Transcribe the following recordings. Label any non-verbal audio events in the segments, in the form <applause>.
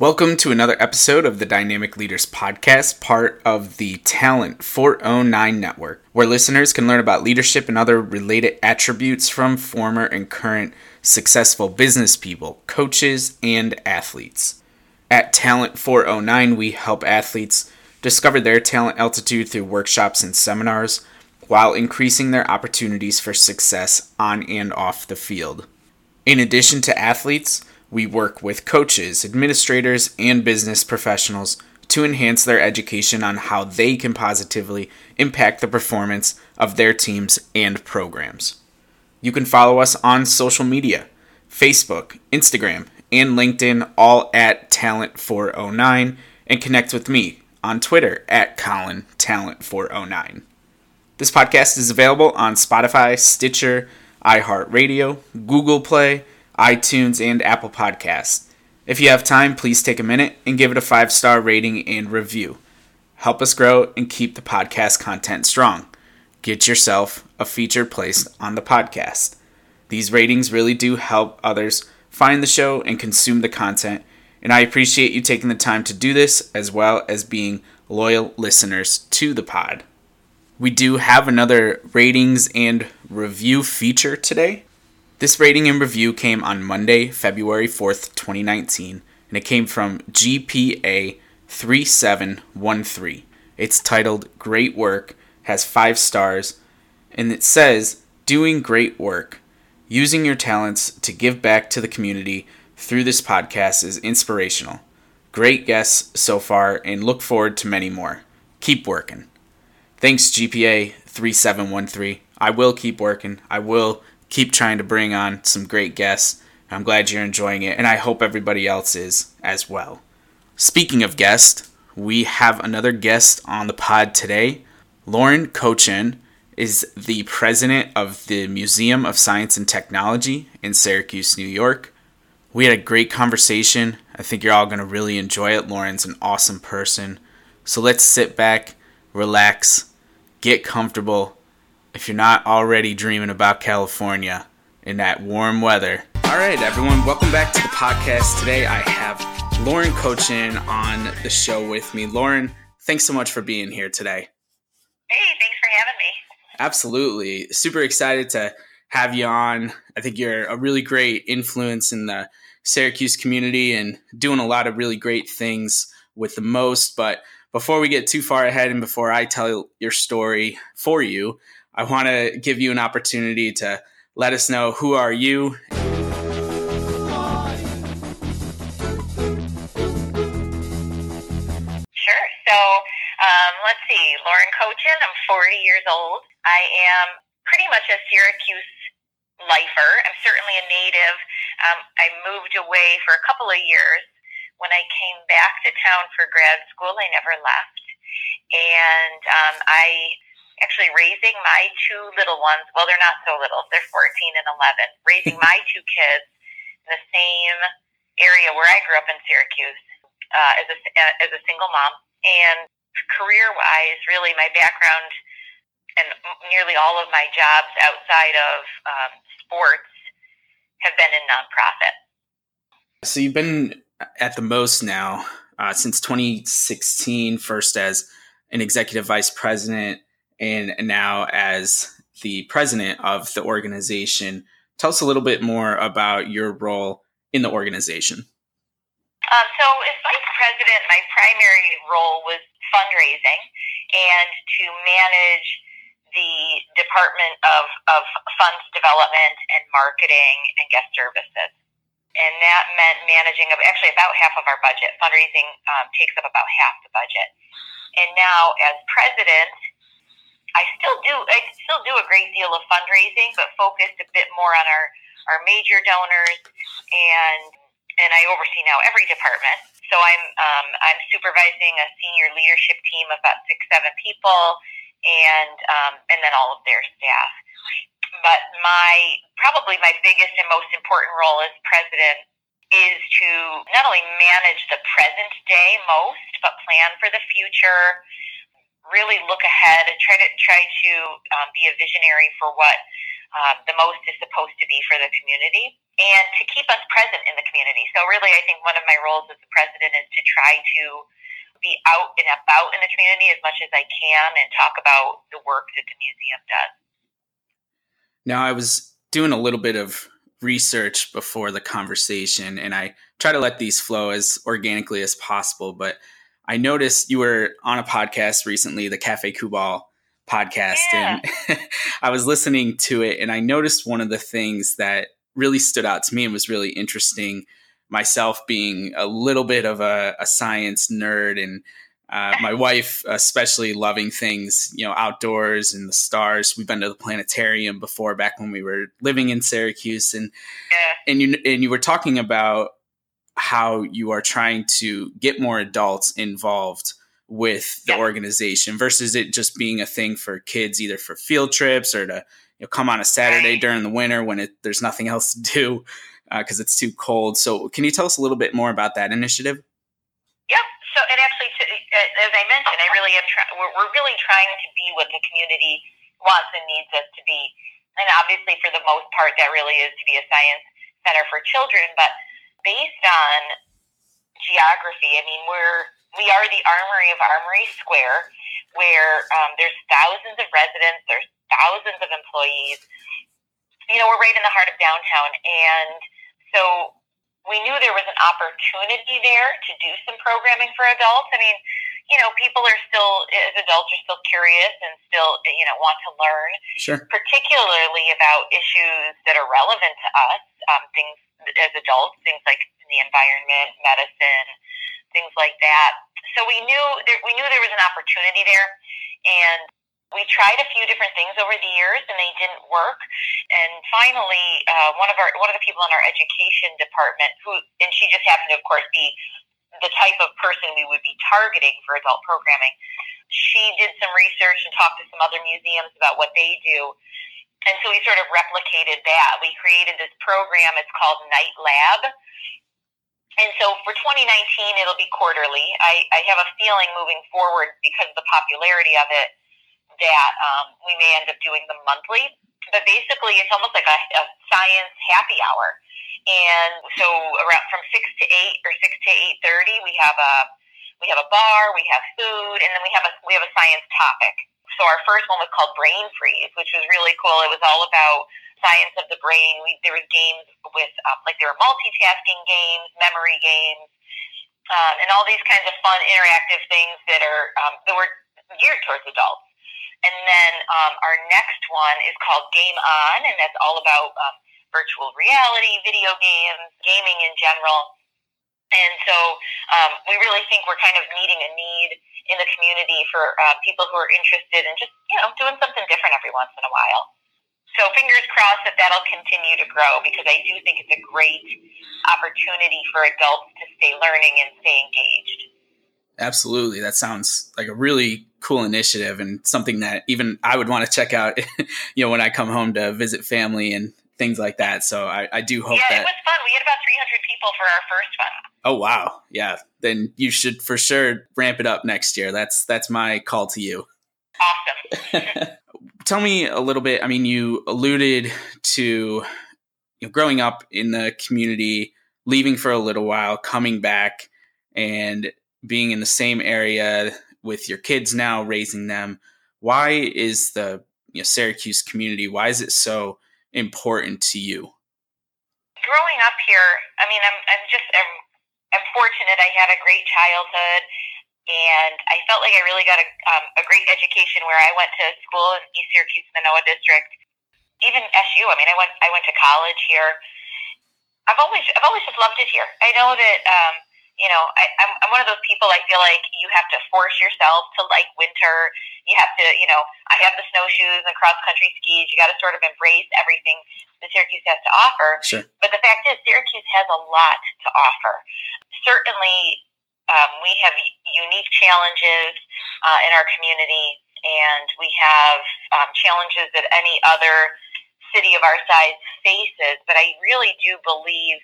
Welcome to another episode of the Dynamic Leaders Podcast, part of the Talent 409 Network, where listeners can learn about leadership and other related attributes from former and current successful business people, coaches, and athletes. At Talent 409, we help athletes discover their talent altitude through workshops and seminars while increasing their opportunities for success on and off the field. In addition to athletes, we work with coaches, administrators, and business professionals to enhance their education on how they can positively impact the performance of their teams and programs. You can follow us on social media Facebook, Instagram, and LinkedIn, all at Talent409, and connect with me on Twitter at Colin Talent409. This podcast is available on Spotify, Stitcher, iHeartRadio, Google Play, iTunes, and Apple Podcasts. If you have time, please take a minute and give it a five star rating and review. Help us grow and keep the podcast content strong. Get yourself a feature placed on the podcast. These ratings really do help others find the show and consume the content, and I appreciate you taking the time to do this as well as being loyal listeners to the pod. We do have another ratings and review feature today. This rating and review came on Monday, February 4th, 2019, and it came from GPA 3713. It's titled Great Work, has five stars, and it says, Doing great work. Using your talents to give back to the community through this podcast is inspirational. Great guests so far, and look forward to many more. Keep working. Thanks, GPA 3713. I will keep working. I will keep trying to bring on some great guests. I'm glad you're enjoying it, and I hope everybody else is as well. Speaking of guests, we have another guest on the pod today. Lauren Kochian is the president of the Museum of Science and Technology in Syracuse, New York. We had a great conversation. I think you're all going to really enjoy it. Lauren's an awesome person. So let's sit back, relax, get comfortable, if you're not already dreaming about California in that warm weather. All right, everyone, welcome back to the podcast. Today I have Lauren Kochian on the show with me. Lauren, thanks so much for being here today. Hey, thanks for having me. Absolutely. Super excited to have you on. I think you're a really great influence in the Syracuse community and doing a lot of really great things with the most. But before we get too far ahead and before I tell your story for you, I want to give you an opportunity to let us know who are you. Sure. So um, let's see. Lauren Kochian. I'm 40 years old. I am pretty much a Syracuse lifer. I'm certainly a native. Um, I moved away for a couple of years. When I came back to town for grad school, I never left. And um, I actually raising my two little ones. Well, they're not so little. They're 14 and 11. Raising <laughs> my two kids in the same area where I grew up in Syracuse uh, as a as a single mom. And career wise, really, my background and nearly all of my jobs outside of um, sports have been in nonprofit. So you've been at the most now uh, since 2016, first as an executive vice president and now as the president of the organization. Tell us a little bit more about your role in the organization. Um, so, as vice president, my primary role was fundraising and to manage the Department of, of Funds Development and Marketing and Guest Services. And that meant managing actually about half of our budget. Fundraising um, takes up about half the budget. And now, as president, I still do I still do a great deal of fundraising, but focused a bit more on our our major donors and and I oversee now every department. So I'm um, I'm supervising a senior leadership team of about six seven people, and um, and then all of their staff. But my probably my biggest and most important role as president is to not only manage the present day most, but plan for the future really look ahead and try to try to um, be a visionary for what um, the most is supposed to be for the community. and to keep us present in the community. So, really, I think one of my roles as the president is to try to be out and about in the community as much as I can and talk about the work that the museum does. Now, I was doing a little bit of research before the conversation, and I try to let these flow as organically as possible. But I noticed you were on a podcast recently, the Cafe Kubal podcast, yeah. and <laughs> I was listening to it, and I noticed one of the things that really stood out to me and was really interesting. Myself being a little bit of a, a science nerd and uh, my wife, especially loving things, you know, outdoors and the stars. We've been to the planetarium before, back when we were living in Syracuse, and yeah. and you and you were talking about how you are trying to get more adults involved with the yeah. organization versus it just being a thing for kids, either for field trips or to you know, come on a Saturday during the winter when it, there's nothing else to do because uh, it's too cold. So, can you tell us a little bit more about that initiative? Yep. So, and actually, to, uh, as I mentioned, I really am. Try- we're, we're really trying to be what the community wants and needs us to be. And obviously, for the most part, that really is to be a science center for children. But based on geography, I mean, we're we are the armory of Armory Square, where um, there's thousands of residents, there's thousands of employees. You know, we're right in the heart of downtown. And so we knew there was an opportunity there to do some programming for adults. I mean, you know, people are still, as adults, are still curious and still, you know, want to learn. Sure. Particularly about issues that are relevant to us, um, things as adults, things like the environment, medicine, things like that. So we knew there, we knew there was an opportunity there, and we tried a few different things over the years and they didn't work. And finally, uh, one of our one of the people in our education department, who and she just happened to, of course, be the type of person we would be targeting for adult programming. She did some research and talked to some other museums about what they do. And so we sort of replicated that. We created this program. It's called Night Lab. And so for 2019, it'll be quarterly. I, I have a feeling moving forward because of the popularity of it that um, we may end up doing them monthly. But basically, it's almost like a, a science happy hour. And so around from six to eight or six to eight thirty, we have a we have a bar, we have food, and then we have a we have a science topic. So our first one was called Brain Freeze, which was really cool. It was all about science of the brain. We, there was games with um, like there were multitasking games, memory games, um, and all these kinds of fun interactive things that are um, that were geared towards adults. And then um, our next one is called Game On, and that's all about um, virtual reality, video games, gaming in general. And so um, we really think we're kind of meeting a need in the community for uh, people who are interested in just, you know, doing something different every once in a while. So fingers crossed that that'll continue to grow because I do think it's a great opportunity for adults to stay learning and stay engaged. Absolutely. That sounds like a really cool initiative and something that even I would want to check out, <laughs> you know, when I come home to visit family and things like that. So I, I do hope yeah, that. it was fun. We had about 300 people for our first one. Oh, wow. Yeah. Then you should for sure ramp it up next year. That's, that's my call to you. Awesome. <laughs> Tell me a little bit. I mean, you alluded to you know, growing up in the community, leaving for a little while, coming back, and being in the same area with your kids now, raising them, why is the you know, Syracuse community, why is it so important to you? Growing up here, I mean, I'm, I'm just, I'm, I'm fortunate. I had a great childhood and I felt like I really got a, um, a great education where I went to school in East Syracuse, Minoa District, even SU. I mean, I went, I went to college here. I've always, I've always just loved it here. I know that, um, you know, I, I'm, I'm one of those people. I feel like you have to force yourself to like winter. You have to, you know, I have the snowshoes and cross country skis. You got to sort of embrace everything that Syracuse has to offer. Sure. But the fact is, Syracuse has a lot to offer. Certainly, um, we have unique challenges uh, in our community, and we have um, challenges that any other city of our size faces. But I really do believe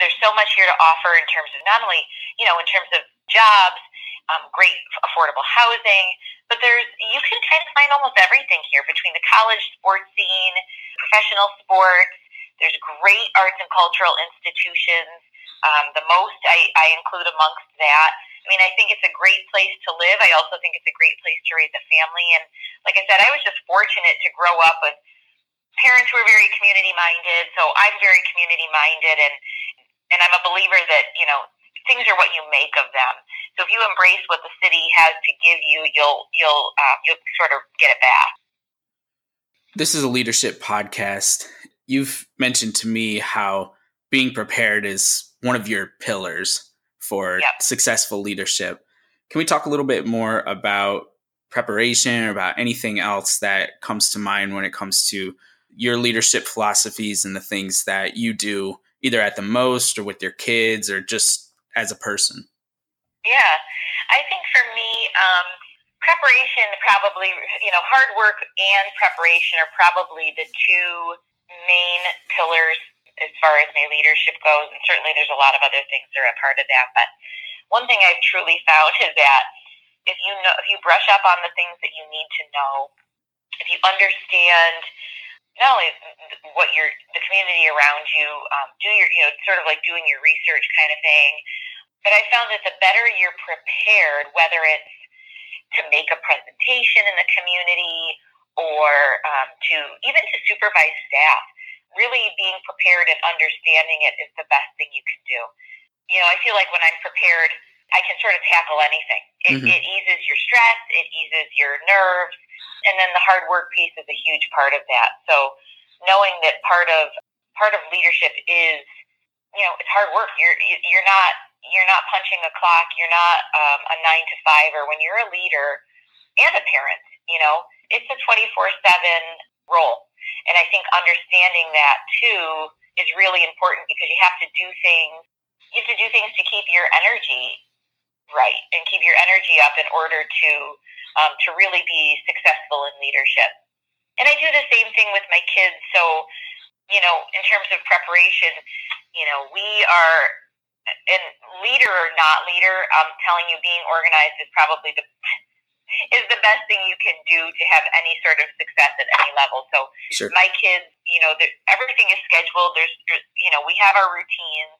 there's so much here to offer in terms of not only, you know, in terms of jobs, um, great affordable housing, but there's you can kind of find almost everything here between the college sports scene, professional sports, There's great arts and cultural institutions. Um, the most I, I include amongst that. I mean, I think it's a great place to live. I also think it's a great place to raise a family. And like I said, I was just fortunate to grow up with parents who are very community minded. So I'm very community minded, and and I'm a believer that you know things are what you make of them. So if you embrace what the city has to give you, you'll you'll um, you'll sort of get it back. This is a leadership podcast. You've mentioned to me how being prepared is one of your pillars for yep. successful leadership. Can we talk a little bit more about preparation or about anything else that comes to mind when it comes to your leadership philosophies and the things that you do either at the most or with your kids or just as a person? Yeah, I think for me, um, preparation probably, you know, hard work and preparation are probably the two main pillars as far as my leadership goes. And certainly there's a lot of other things that are a part of that. But one thing I've truly found is that if you know, if you brush up on the things that you need to know, if you understand not only what your the community around you um, do your you know sort of like doing your research kind of thing but i found that the better you're prepared whether it's to make a presentation in the community or um, to even to supervise staff really being prepared and understanding it is the best thing you can do you know i feel like when i'm prepared i can sort of tackle anything it, mm-hmm. it eases your stress it eases your nerves and then the hard work piece is a huge part of that. So knowing that part of part of leadership is, you know, it's hard work. You're you're not you're not punching a clock. You're not um, a nine to five. Or when you're a leader and a parent, you know, it's a twenty four seven role. And I think understanding that too is really important because you have to do things. You have to do things to keep your energy right and keep your energy up in order to um, to really be successful in leadership. And I do the same thing with my kids. So, you know, in terms of preparation, you know, we are, and leader or not leader, I'm telling you, being organized is probably the <laughs> is the best thing you can do to have any sort of success at any level. So sure. my kids, you know, everything is scheduled. There's, there's, you know, we have our routines.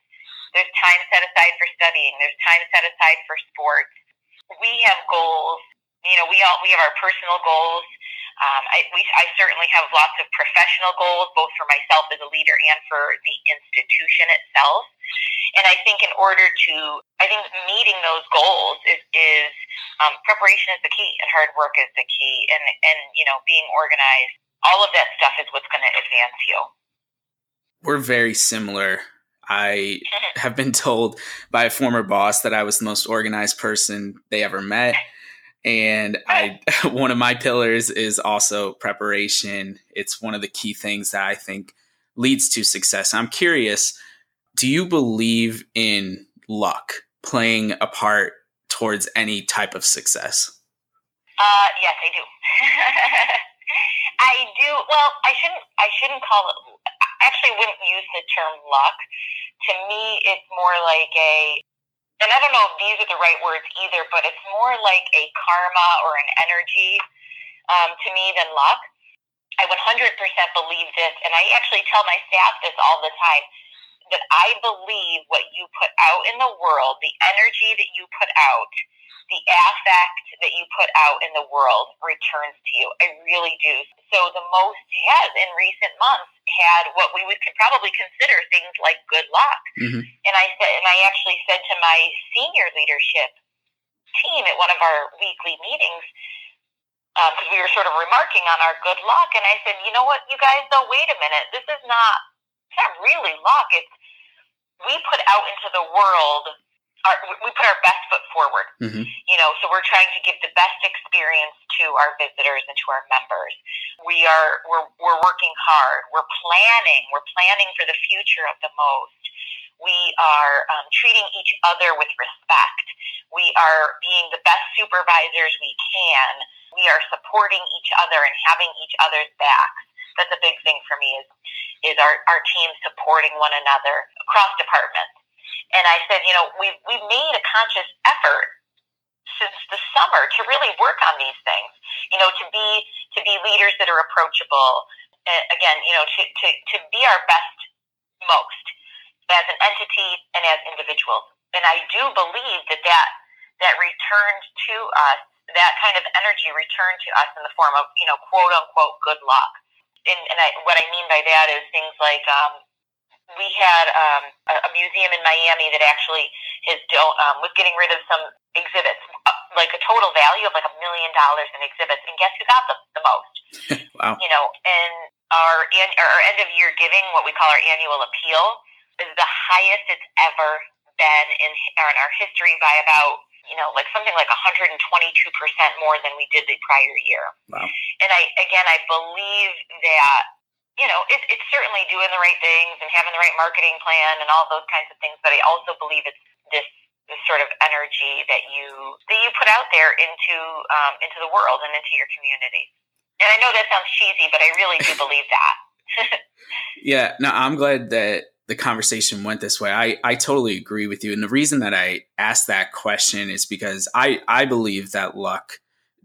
There's time set aside for studying. There's time set aside for sports. We have goals you know, we all we have our personal goals. Um, I, we, I certainly have lots of professional goals, both for myself as a leader and for the institution itself. And I think in order to, I think meeting those goals is, is um, preparation is the key, and hard work is the key, and and you know, being organized. All of that stuff is what's going to advance you. We're very similar. I have been told by a former boss that I was the most organized person they ever met and I <laughs> one of my pillars is also preparation. It's one of the key things that I think leads to success. I'm curious, do you believe in luck playing a part towards any type of success? Uh, yes, I do. <laughs> I do. Well, I shouldn't. I shouldn't call it. I actually wouldn't use the term luck. To me, it's more like a and I don't know if these are the right words either, but it's more like a karma or an energy um, to me than luck. I 100% believe this, and I actually tell my staff this all the time that I believe what you put out in the world, the energy that you put out, the affect that you put out in the world returns to you. I really do. So the most has in recent months had what we would probably consider things like good luck. Mm-hmm. And I said, and I actually said to my senior leadership team at one of our weekly meetings, because um, we were sort of remarking on our good luck, and I said, you know what, you guys, though, wait a minute, this is not, it's not really luck. It's we put out into the world our, we put our best foot forward. Mm-hmm. You know, so we're trying to give the best experience to our visitors and to our members. We are we're we're working hard. We're planning. We're planning for the future of the most. We are um, treating each other with respect. We are being the best supervisors we can. We are supporting each other and having each other's backs. That's a big thing for me is is our, our team supporting one another across departments and I said, you know, we've, we've made a conscious effort since the summer to really work on these things, you know, to be, to be leaders that are approachable. And again, you know, to, to, to be our best most as an entity and as individuals. And I do believe that that, that returned to us, that kind of energy returned to us in the form of, you know, quote unquote good luck. And, and I, what I mean by that is things like um, we had um, a, a museum in Miami that actually has um, was getting rid of some exhibits, uh, like a total value of like a million dollars in exhibits, and guess who got them the most? <laughs> wow. You know, and our our end of year giving, what we call our annual appeal, is the highest it's ever been in, in our history by about you know like something like 122 percent more than we did the prior year. Wow. And I again I believe that you know, it, it's certainly doing the right things and having the right marketing plan and all those kinds of things. But I also believe it's this this sort of energy that you that you put out there into um, into the world and into your community. And I know that sounds cheesy, but I really do <laughs> believe that. <laughs> yeah, no, I'm glad that the conversation went this way. I, I totally agree with you. And the reason that I asked that question is because I, I believe that luck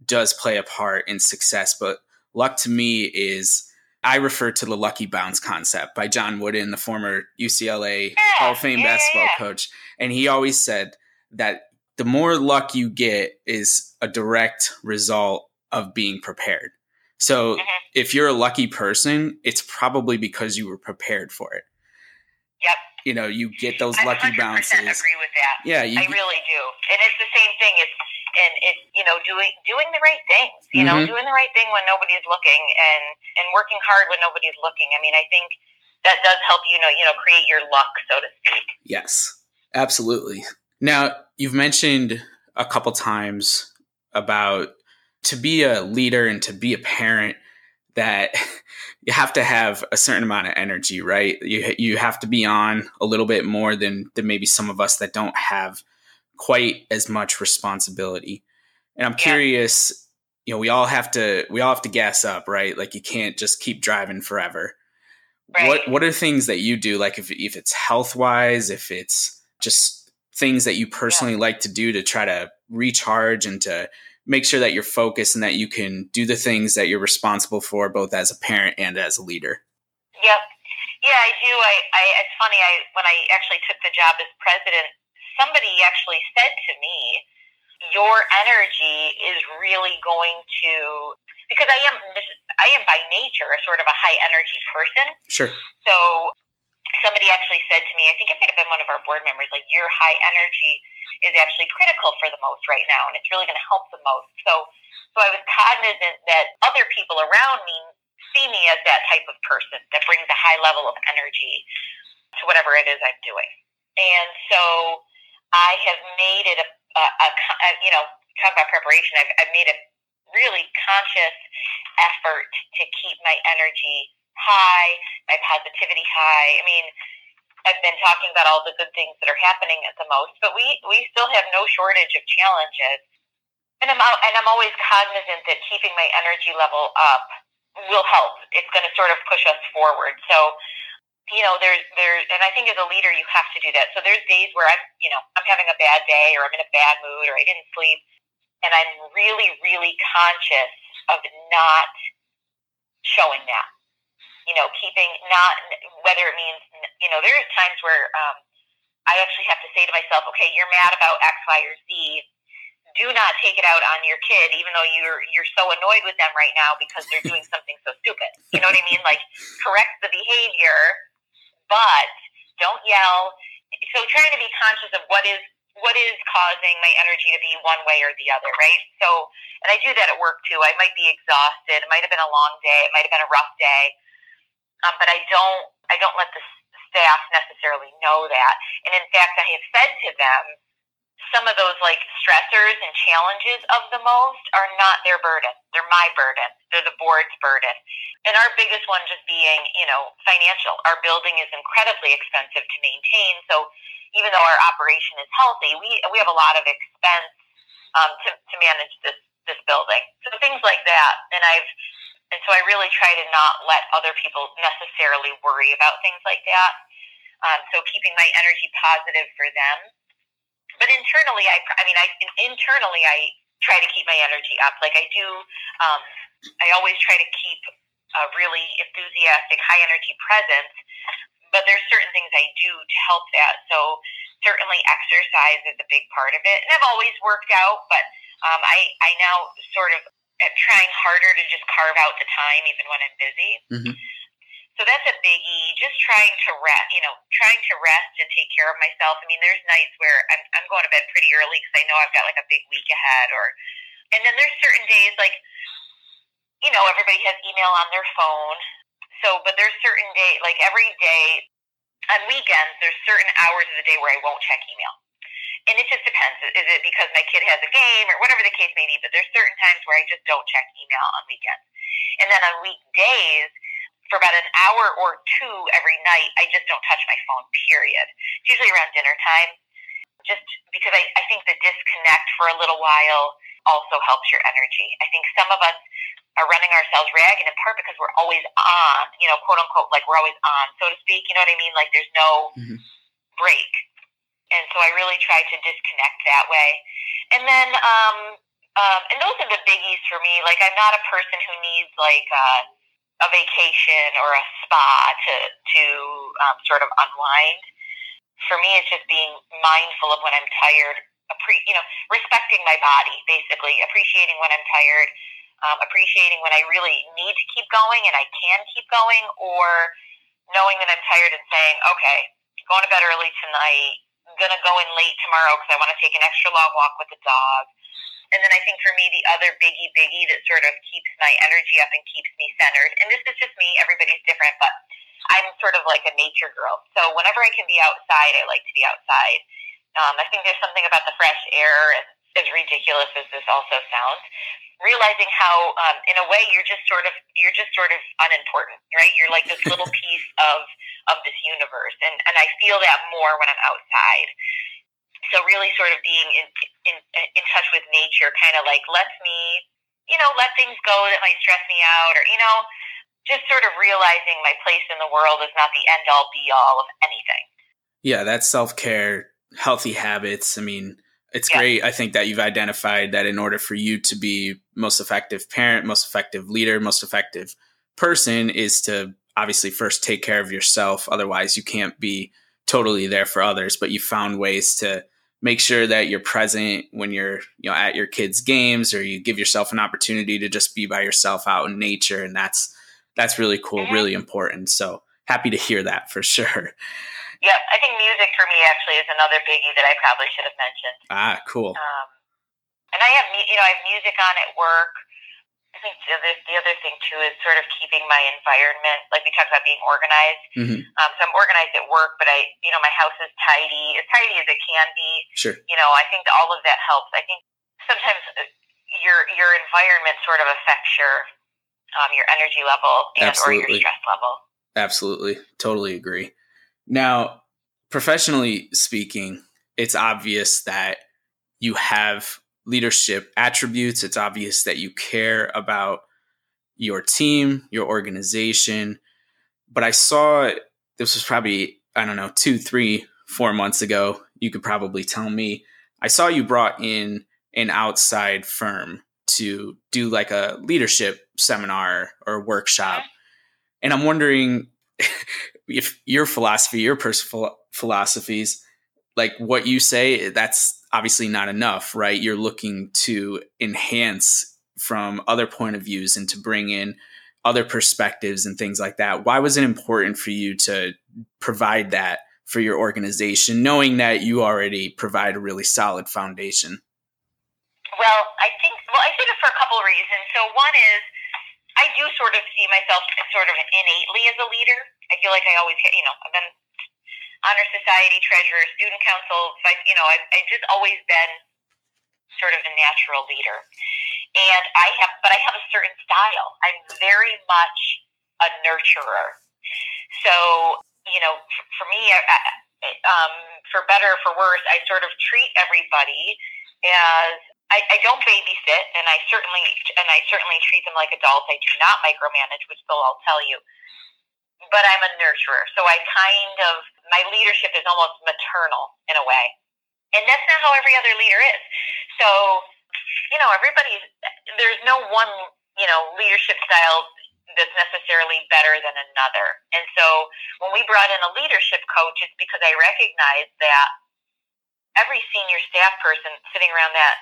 does play a part in success, but luck to me is I refer to the lucky bounce concept by John Wooden, the former UCLA yeah, Hall of Fame yeah, basketball yeah. coach. And he always said that the more luck you get is a direct result of being prepared. So mm-hmm. if you're a lucky person, it's probably because you were prepared for it. Yep. You know, you get those lucky I bounces. agree with that. Yeah, you, I really do. And it's the same thing. It's and it's you know doing doing the right things you mm-hmm. know doing the right thing when nobody's looking and and working hard when nobody's looking. I mean i think that does help you know you know create your luck so to speak. Yes absolutely. Now you've mentioned a couple times about to be a leader and to be a parent that <laughs> you have to have a certain amount of energy right? You you have to be on a little bit more than than maybe some of us that don't have quite as much responsibility. And I'm curious, you know, we all have to we all have to gas up, right? Like you can't just keep driving forever. Right. What what are things that you do like if if it's health wise, if it's just things that you personally yeah. like to do to try to recharge and to make sure that you're focused and that you can do the things that you're responsible for both as a parent and as a leader. Yep. Yeah, I do. I, I it's funny. I when I actually took the job as president, somebody actually said to me, your energy is really going to because I am I am by nature a sort of a high energy person. Sure. So somebody actually said to me, I think it might have been one of our board members, like your high energy is actually critical for the most right now, and it's really going to help the most. So, so I was cognizant that other people around me see me as that type of person that brings a high level of energy to whatever it is I'm doing, and so I have made it a, a, a, a you know, talk about preparation. I've, I've made a really conscious effort to keep my energy high, my positivity high. I mean, I've been talking about all the good things that are happening at the most, but we we still have no shortage of challenges. And I'm and I'm always cognizant that keeping my energy level up will help. It's going to sort of push us forward. So you know, there's there, and I think as a leader, you have to do that. So there's days where I'm, you know, I'm having a bad day, or I'm in a bad mood, or I didn't sleep, and I'm really, really conscious of not showing that. You know, keeping not whether it means, you know, there's times where um, I actually have to say to myself, okay, you're mad about X, Y, or Z. Do not take it out on your kid, even though you're you're so annoyed with them right now because they're doing <laughs> something so stupid. You know what I mean? Like correct the behavior but don't yell. So trying to be conscious of what is what is causing my energy to be one way or the other, right? So, and I do that at work too. I might be exhausted. It might have been a long day. It might have been a rough day, um, but I don't I don't let the staff necessarily know that. And in fact, I have said to them, some of those like stressors and challenges of the most are not their burden. They're my burden. They're the board's burden. And our biggest one just being, you know, financial. Our building is incredibly expensive to maintain. So even though our operation is healthy, we we have a lot of expense um, to to manage this this building. So things like that. And I've and so I really try to not let other people necessarily worry about things like that. Um, so keeping my energy positive for them but internally, I, I mean, I internally, I try to keep my energy up. Like I do, um, I always try to keep a really enthusiastic, high energy presence. but there's certain things I do to help that. So certainly exercise is a big part of it, and I've always worked out, but um, I I now sort of am trying harder to just carve out the time even when I'm busy. Mm-hmm. So that's a biggie. Just trying to rest, you know, trying to rest and take care of myself. I mean, there's nights where I'm, I'm going to bed pretty early because I know I've got like a big week ahead, or, and then there's certain days like, you know, everybody has email on their phone. So, but there's certain day, like every day on weekends, there's certain hours of the day where I won't check email. And it just depends. Is it because my kid has a game or whatever the case may be? But there's certain times where I just don't check email on weekends. And then on weekdays, for about an hour or two every night, I just don't touch my phone, period. It's usually around dinner time, just because I, I think the disconnect for a little while also helps your energy. I think some of us are running ourselves ragged in part because we're always on, you know, quote unquote, like we're always on, so to speak. You know what I mean? Like there's no Mhm. break. And so I really try to disconnect that way. And then, um, um, and those are the biggies for me. Like I'm not a person who needs like, uh, a vacation or a spa to to um, sort of unwind. For me, it's just being mindful of when I'm tired, appre- you know, respecting my body, basically appreciating when I'm tired, um, appreciating when I really need to keep going and I can keep going, or knowing that I'm tired and saying, okay, going to bed early tonight, gonna go in late tomorrow because I want to take an extra long walk with the dog. And then I think for me, the other biggie biggie that sort of keeps my energy up and keeps me centered, and this is just me, everybody's different, but I'm sort of like a nature girl. So whenever I can be outside, I like to be outside. Um, I think there's something about the fresh air, and as ridiculous as this also sounds, realizing how, um, in a way, you're just sort of you're just sort of unimportant, right? You're like this little <laughs> piece of of this universe, and and I feel that more when I'm outside so really sort of being in in, in touch with nature kind of like lets me you know let things go that might stress me out or you know just sort of realizing my place in the world is not the end all be all of anything Yeah, that's self care, healthy habits. I mean, it's Yeah. great. I think that you've identified that in order for you to be most effective parent, most effective leader, most effective person is to obviously first take care of yourself. Otherwise, you can't be totally there for others. But you found ways to make sure that you're present when you're you know at your kids' games, or you give yourself an opportunity to just be by yourself out in nature, and that's that's really cool, Mhm. really important. So happy to hear that for <laughs> sure. yeah i think music for me actually is another biggie that i probably should have mentioned Ah, cool. um, and i have you know i have music on at work I think the other, the other thing too is sort of keeping my environment, like we talked about being organized. hmm Um, so I'm organized at work, but I, you know, my house is tidy, as tidy as it can be. Sure. You know, I think all of that helps. I think sometimes uh, your your environment sort of affects your um, your energy level and or your stress level. Absolutely. Totally agree. Now, professionally speaking, it's obvious that you have leadership attributes. It's obvious that you care about your team, your organization. But I saw this was probably, I don't know, two, three, four months ago. You could probably tell me. I saw you brought in an outside firm to do like a leadership seminar or workshop. And I'm wondering <laughs> if your philosophy, your personal philosophies, like what you say, that's obviously not enough, right? You're looking to enhance from other point of views and to bring in other perspectives and things like that. Why was it important for you to provide that for your organization, knowing that you already provide a really solid foundation? Well, I think well, I think it for a couple of reasons. So one is I do sort of see myself sort of innately as a leader. I feel like I always, you know, I've been honor society treasurer, student council. So you know, I've, I've just always been sort of a natural leader, and I have, but I have a certain style. I'm very much a nurturer. So you know, f- for me, I, I, um, for better or for worse, I sort of treat everybody as I, I don't babysit, and I certainly and I certainly treat them like adults. I do not micromanage, which they'll tell you. But I'm a nurturer, so I kind of my leadership is almost maternal in a way, and that's not how every other leader is. So, you know, everybody's there's no one you know leadership style that's necessarily better than another. And so when we brought in a leadership coach, it's because I recognized that every senior staff person sitting around that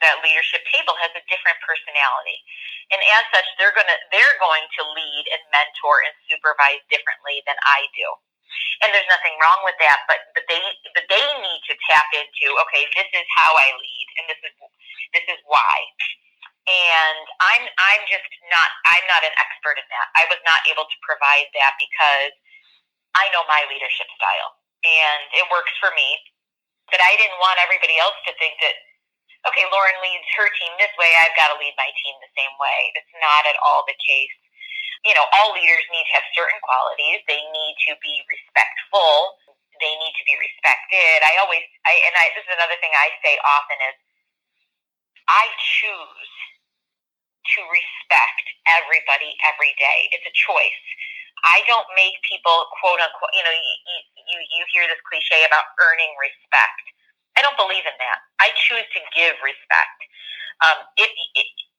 that leadership table has a different personality. And as such, they're gonna they're going to lead and mentor and supervise differently than I do. And there's nothing wrong with that, but but they but they need to tap into, okay, this is how I lead and this is this is why and I'm I'm just not I'm not an expert in that. I was not able to provide that because I know my leadership style and it works for me. But I didn't want everybody else to think that okay, Lauren leads her team this way, I've got to lead my team the same way. It's not at all the case. You know, all leaders need to have certain qualities. They need to be respectful. They need to be respected. I always I and I this is another thing I say often is I choose to respect everybody every day. It's a choice. I don't make people quote unquote, you know, you, you, you hear this cliche about earning respect. I don't believe in that. I choose to give respect. Um, if,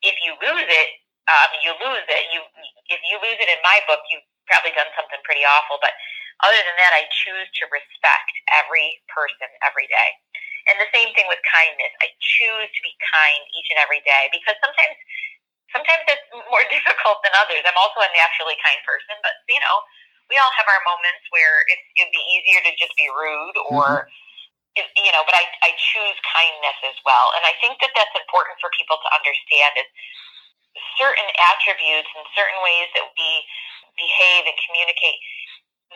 if you lose it, um, you lose it. You, if you lose it in my book, you've probably done something pretty awful. But other than that, I choose to respect every person every day. And the same thing with kindness. I choose to be kind each and every day because sometimes sometimes it's more <laughs> difficult than others. I'm also a naturally kind person, but you know, we all have our moments where it, it'd be easier to just be rude or. Mm-hmm. It, you know, but I, I choose kindness as well. And I think that that's important for people to understand is certain attributes and certain ways that we behave and communicate,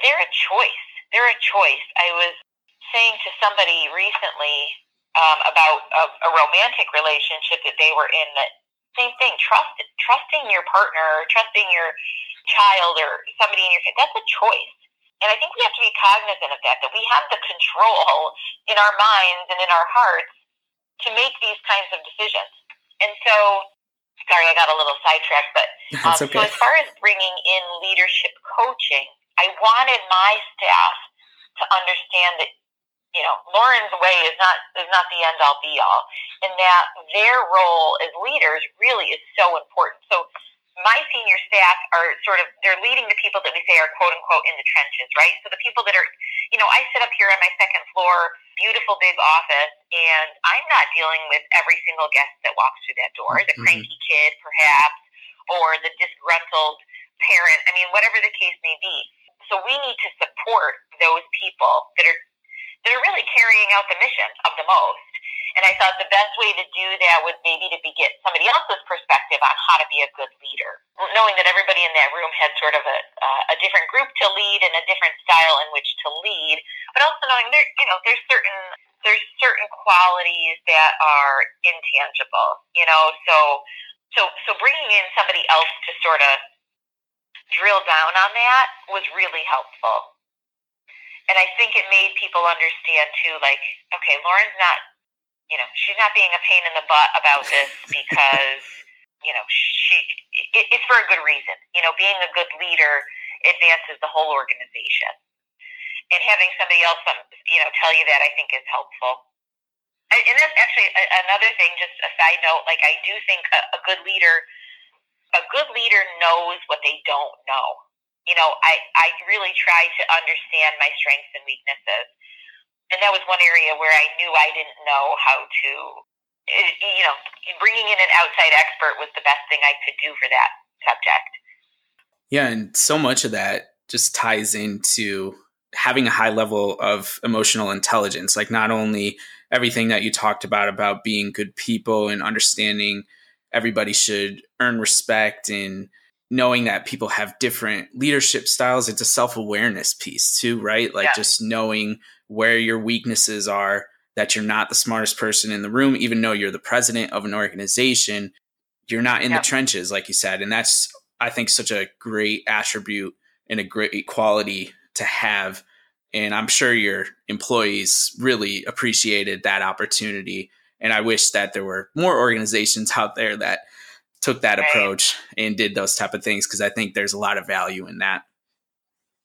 they're a choice. They're a choice. I was saying to somebody recently um, about a, a romantic relationship that they were in that same thing trust trusting your partner trusting your child or somebody in your that's a choice and i think we have to be cognizant of that that we have the control in our minds and in our hearts to make these kinds of decisions and so sorry i got a little sidetracked but <laughs> um, okay. so as far as bringing in leadership coaching i wanted my staff to understand that you know, Lauren's way is not is not the end all be all, and that their role as leaders really is so important. So my senior staff are sort of they're leading the people that we say are quote unquote in the trenches, right? So the people that are, you know, I sit up here on my second floor, beautiful big office, and I'm not dealing with every single guest that walks through that door, the mm-hmm. cranky kid perhaps, or the disgruntled parent. I mean, whatever the case may be. So we need to support those people that are they're really carrying out the mission of the most. And I thought the best way to do that would maybe to be get somebody else's perspective on how to be a good leader, knowing that everybody in that room had sort of a, uh, a different group to lead and a different style in which to lead, but also knowing there, you know, there's certain there's certain qualities that are intangible, you know. So so so bringing in somebody else to sort of drill down on that was really helpful and I think it made people understand too, like, okay, Lauren's not, you know, she's not being a pain in the butt about this <laughs> because, you know, she it, it's for a good reason. You know, being a good leader advances the whole organization, and having somebody else, um, you know, tell you that I think is helpful. And that's actually another thing. Just a side note, like I do think a, a good leader, a good leader knows what they don't know you know, I, I really try to understand my strengths and weaknesses. And that was one area where I knew I didn't know how to, eh, you know, bringing in an outside expert was the best thing I could do for that subject. Yeah, and so much of that just ties into having a high level of emotional intelligence. Like, not only everything that you talked about, about being good people and understanding everybody should earn respect and knowing that people have different leadership styles it's a self-awareness piece too right like yeah. just knowing where your weaknesses are that you're not the smartest person in the room even though you're the president of an organization you're not in yeah. the trenches like you said and that's i think such a great attribute and a great quality to have and i'm sure your employees really appreciated that opportunity and i wish that there were more organizations out there that took that right. approach and did those type of things because I think there's a lot of value in that.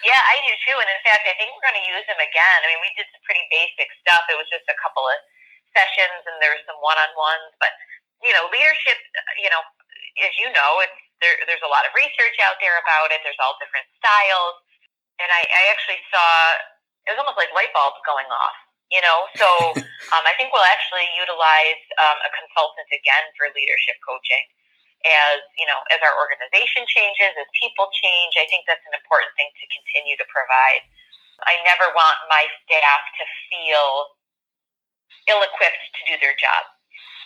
Yeah, I do too. And in fact, I think we're going to use them again. I mean, we did some pretty basic stuff. It was just a couple of sessions and there was some one on ones. But, you know, leadership, you know, as you know, it's there, there's a lot of research out there about it. There's all different styles, and I, I actually saw it was almost like light bulbs going off. You know, so <laughs> um, I think we'll actually utilize um, a consultant again for leadership coaching as you know as our organization changes as people change i think that's an important thing to continue to provide. I never want my staff to feel ill-equipped to do their job.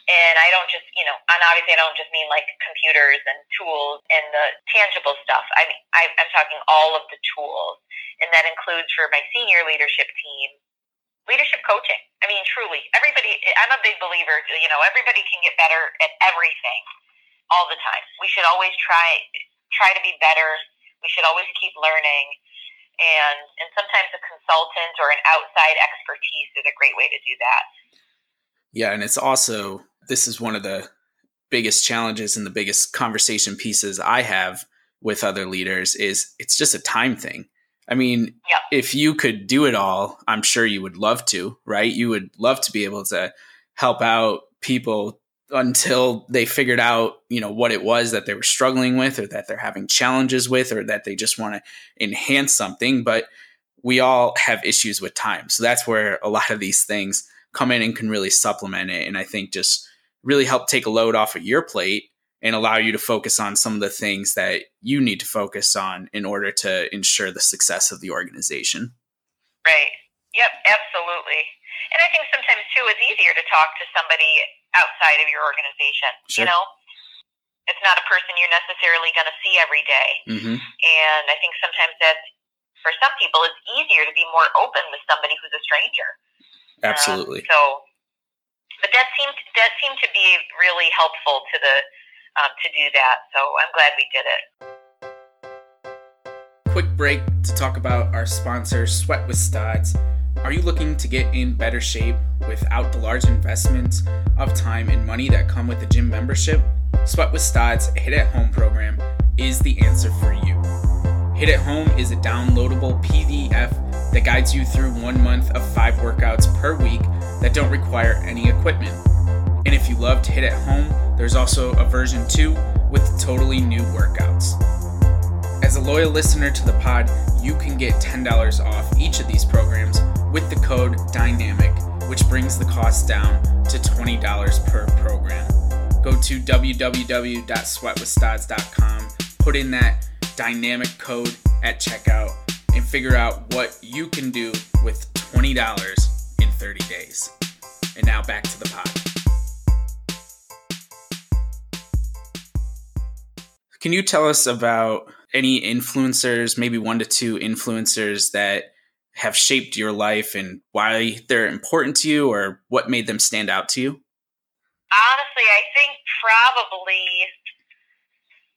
And i don't just you know and obviously i don't just mean like computers and tools and the tangible stuff. I mean I, i'm talking all of the tools. And that includes for my senior leadership team leadership coaching. I mean truly everybody i'm a big believer you know everybody can get better at everything all the time. We should always try try to be better. We should always keep learning. And and sometimes a consultant or an outside expertise is a great way to do that. Yeah, and it's also this is one of the biggest challenges and the biggest conversation pieces I have with other leaders is it's just a time thing. I mean, yep. if you could do it all, I'm sure you would love to, right? You would love to be able to help out people until they figured out, you know, what it was that they were struggling with or that they're having challenges with or that they just want to enhance something. But we all have issues with time. So that's where a lot of these things come in and can really supplement it. And I think just really help take a load off of your plate and allow you to focus on some of the things that you need to focus on in order to ensure the success of the organization. Right. Yep, absolutely. And I think sometimes too it's easier to talk to somebody outside of your organization. Sure. You know, it's not a person you're necessarily going to see every day. Mm-hmm. and I think sometimes that for some people it's easier to be more open with somebody who's a stranger. Absolutely. Um, so, but that seemed that seemed to be really helpful to the um, to do that. So I'm glad we did it. Quick break to talk about our sponsor, Sweat with Stods. Are you looking to get in better shape without the large investments of time and money that come with a gym membership? Sweat with Stods HIIT at Home program is the answer for you. HIIT at Home is a downloadable PDF that guides you through one month of five workouts per week that don't require any equipment. And if you loved HIIT at Home, there's also a version 2 with totally new workouts. As a loyal listener to the pod, you can get $10 off each of these programs with the code DYNAMIC, which brings the cost down to $20 per program. Go to www.sweatwithstods.com, put in that dynamic code at checkout, and figure out what you can do with $20 in 30 days. And now back to the pod. Can you tell us about any influencers, maybe one to two influencers that have shaped your life and why they're important to you or what made them stand out to you? Honestly, I think probably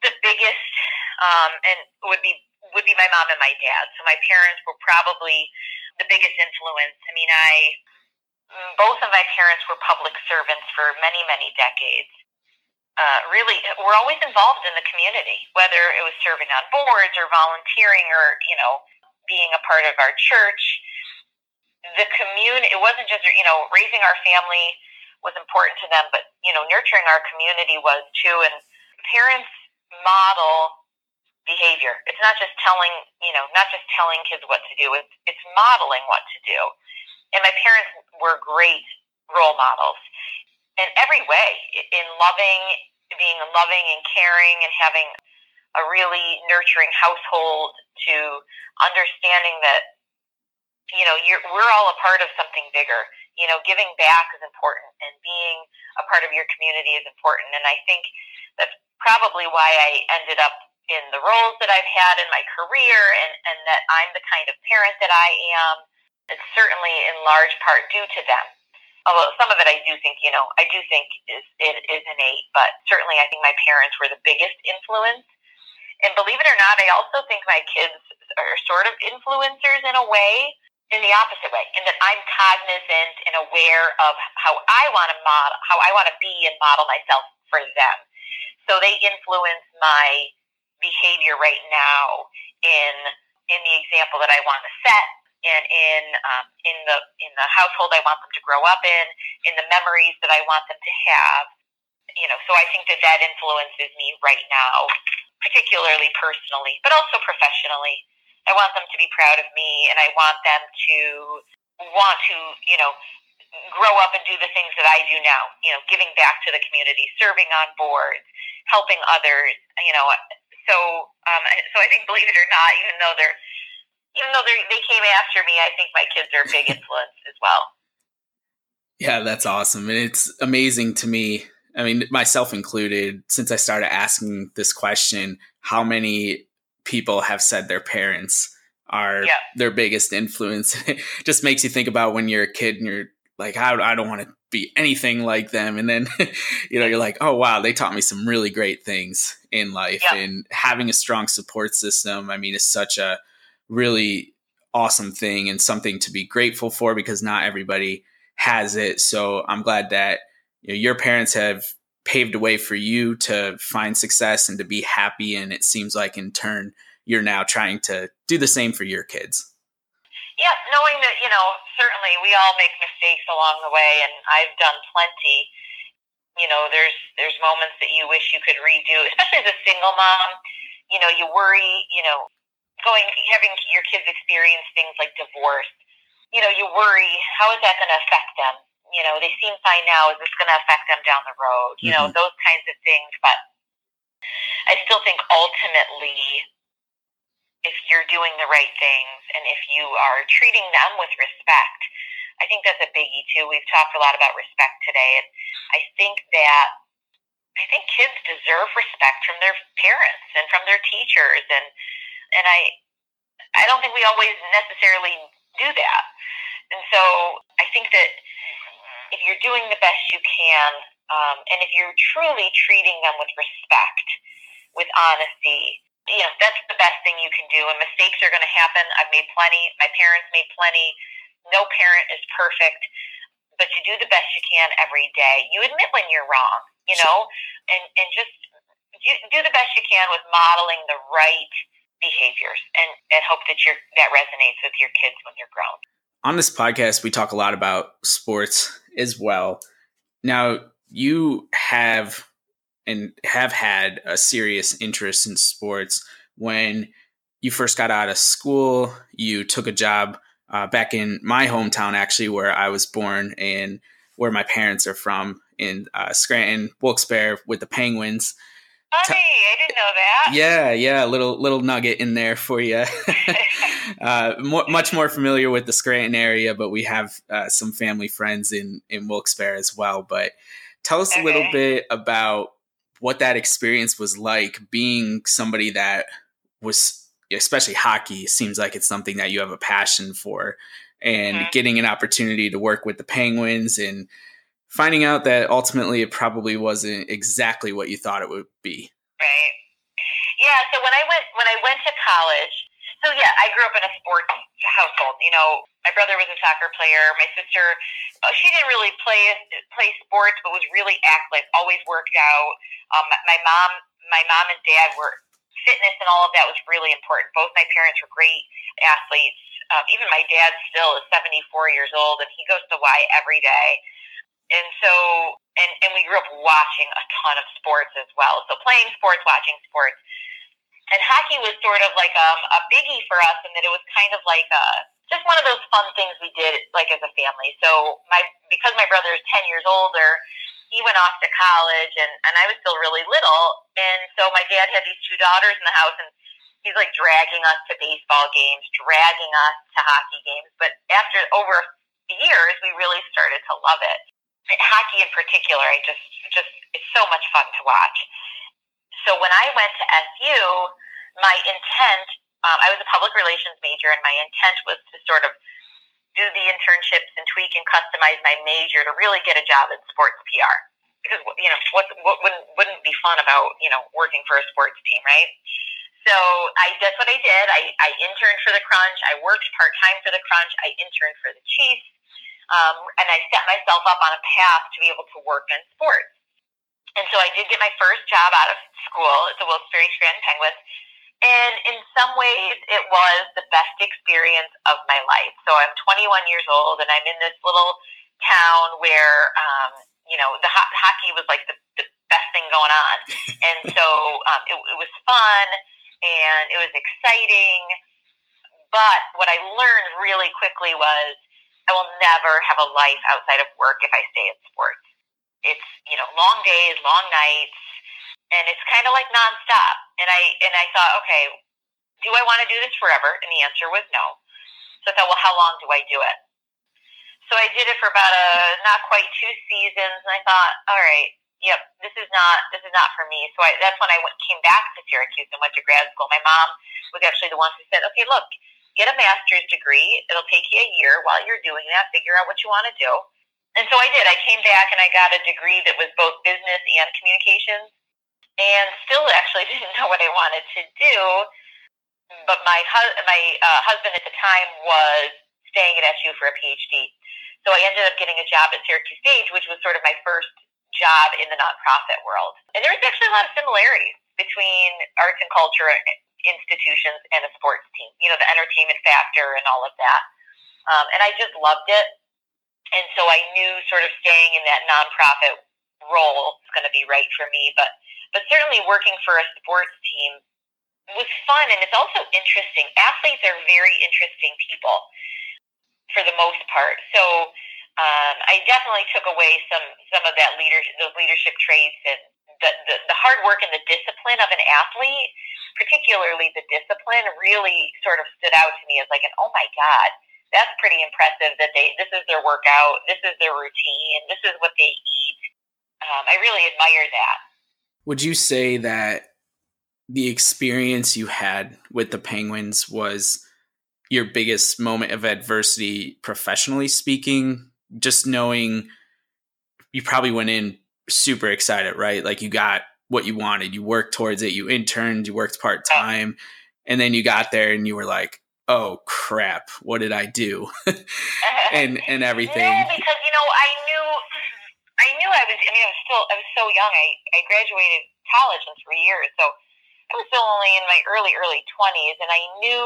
the biggest um, and would be would be my mom and my dad. So my parents were probably the biggest influence. I mean, I both of my parents were public servants for many many decades. Uh, really, were always involved in the community, whether it was serving on boards or volunteering or you know being a part of our church. The community, it wasn't just, you know, raising our family was important to them, but, you know, nurturing our community was too. And parents model behavior. It's not just telling, you know, not just telling kids what to do, it's, it's modeling what to do. And my parents were great role models in every way, in loving, being loving and caring and having a really nurturing household to understanding that you know you're we're all a part of something bigger. You know giving back is important and being a part of your community is important. And i think that's probably why i ended up in the roles that i've had in my career and and that i'm the kind of parent that i am. It's certainly in large part due to them. Although some of it i do think you know i do think is it is innate but certainly i think my parents were the biggest influence and believe it or not, I also think my kids are sort of influencers in a way, in the opposite way, in that I'm cognizant and aware of how I want to model, how I want to be and model myself for them. So they influence my behavior right now in in the example that I want to set and in um, in the in the household I want them to grow up in, in the memories that I want them to have. You know, so I think that that influences me right now particularly personally, but also professionally. I want them to be proud of me, and I want them to want to, you know, grow up and do the things that I do now. You know, giving back to the community, serving on boards, helping others. You know, so um, so I think, believe it or not, even though they're even though they they came after me, I think my kids are a big <laughs> influence as well. Yeah, that's awesome, and it's amazing to me. I mean, myself included, since I started asking this question, how many people have said their parents are yeah. their biggest influence. it <laughs> just makes you think about when you're a kid and you're like, I, I don't want to be anything like them. And then, <laughs> you know, you're like, oh, wow, they taught me some really great things in life. Yeah. And having a strong support system, I mean, is such a really awesome thing and something to be grateful for because not everybody has it. So I'm glad that you know, your parents have paved a way for you to find success and to be happy. And it seems like in turn, you're now trying to do the same for your kids. Yeah, knowing that, you know, certainly we all make mistakes along the way, and I've done plenty. You know, there's there's moments that you wish you could redo, especially as a single mom. You know, you worry, you know, going having your kids experience things like divorce. You know, you worry, how is that going to affect them? You know, they seem fine now. Is this going to affect them down the road? You mm-hmm. know, those kinds of things. But I still think ultimately if you're doing the right things and if you are treating them with respect. I think that's a biggie too. We've talked a lot about respect today, and I think that I think kids deserve respect from their parents and from their teachers, and and I I don't think we always necessarily do that. And so I think that if you're doing the best you can, um, and if you're truly treating them with respect, with honesty, you know, that's the best thing you can do. And mistakes are going to happen. I've made plenty. My parents made plenty. No parent is perfect, but you do the best you can every day. You admit when you're wrong, you know, and, and just do, do the best you can with modeling the right behaviors and, and hope that you that resonates with your kids when you're grown. On this podcast, we talk a lot about sports as well. Now, you have and have had a serious interest in sports when you first got out of school you took a job uh, back in my hometown actually where i was born and where my parents are from in uh, scranton wilkes-barre with the penguins Funny, I didn't know that. Yeah, yeah, little little nugget in there for you. <laughs> uh, more, much more familiar with the Scranton area, but we have uh, some family friends in in Wilkes-Barre as well. But tell us okay. a little bit about what that experience was like being somebody that was especially hockey seems like it's something that you have a passion for and mm-hmm. getting an opportunity to work with the penguins and finding out that ultimately it probably wasn't exactly what you thought it would be right yeah so when i went when i went to college so yeah i grew up in a sports household you know my brother was a soccer player. My sister, uh, she didn't really play play sports, but was really active. Always worked out. Um, my mom, my mom and dad were fitness and all of that was really important. Both my parents were great athletes. Um, even my dad still is 74 years old, and he goes to Y every day. And so, and and we grew up watching a ton of sports as well. So playing sports, watching sports, and hockey was sort of like um, a biggie for us, in that it was kind of like a just one of those fun things we did like as a family. So my because my brother is ten years older, he went off to college and, and I was still really little and so my dad had these two daughters in the house and he's like dragging us to baseball games, dragging us to hockey games. But after over years we really started to love it. Hockey in particular, I just just it's so much fun to watch. So when I went to SU, my intent um, I was a public relations major, and my intent was to sort of do the internships and tweak and customize my major to really get a job in sports PR. Because you know what what wouldn't wouldn't be fun about you know working for a sports team, right? So I that's what I did. I, I interned for the Crunch. I worked part time for the Crunch. I interned for the Chiefs, um, and I set myself up on a path to be able to work in sports. And so I did get my first job out of school at the Wilkes-Barre Scranton Penguins and in some ways, it was the best experience of my life. So I'm 21 years old, and I'm in this little town where, um, you know, the ho- hockey was like the, the best thing going on. and so <laughs> um, it, it was fun and it was exciting. But what I learned really quickly was I will never have a life outside of work if I stay in sports. It's you know long days, long nights, and it's kind of like nonstop. And I and I thought, okay, do I want to do this forever? And the answer was no. So I thought, well, how long do I do it? So I did it for about a not quite two seasons, and I thought, all right, yep, this is not this is not for me. So I, that's when I went, came back to Syracuse and went to grad school. My mom was actually the one who said, okay, look, get a master's degree. It'll take you a year. While you're doing that, figure out what you want to do. And so I did. I came back and I got a degree that was both business and communications, and still actually <laughs> didn't know what I wanted to do. But my hu- my uh, husband at the time was staying at SU for a PhD. So I ended up getting a job at Syracuse Stage, which was sort of my first job in the nonprofit world. And there was actually a lot of similarities between arts and culture institutions and a sports team, you know, the entertainment factor and all of that. Um, and I just loved it. And so I knew sort of staying in that nonprofit role was going to be right for me. But, but certainly working for a sports team was fun. And it's also interesting. Athletes are very interesting people for the most part. So um, I definitely took away some some of that leadership, those leadership traits, and the, the the hard work and the discipline of an athlete, particularly the discipline, really sort of stood out to me as like an oh my god, that's pretty impressive. That they this is their workout, this is their routine, this is what they eat. Um, I really admire that. Would you say that the experience you had with the Penguins was your biggest moment of adversity professionally speaking just knowing you probably went in super excited, right? Like you got what you wanted, you worked towards it, you interned, you worked part time, and then you got there and you were like, "Oh crap, what did I do?" <laughs> and and everything. Yeah, because you know, I knew, I knew I was. I mean, I was still, I was so young. I I graduated college in three years, so I was still only in my early early twenties, and I knew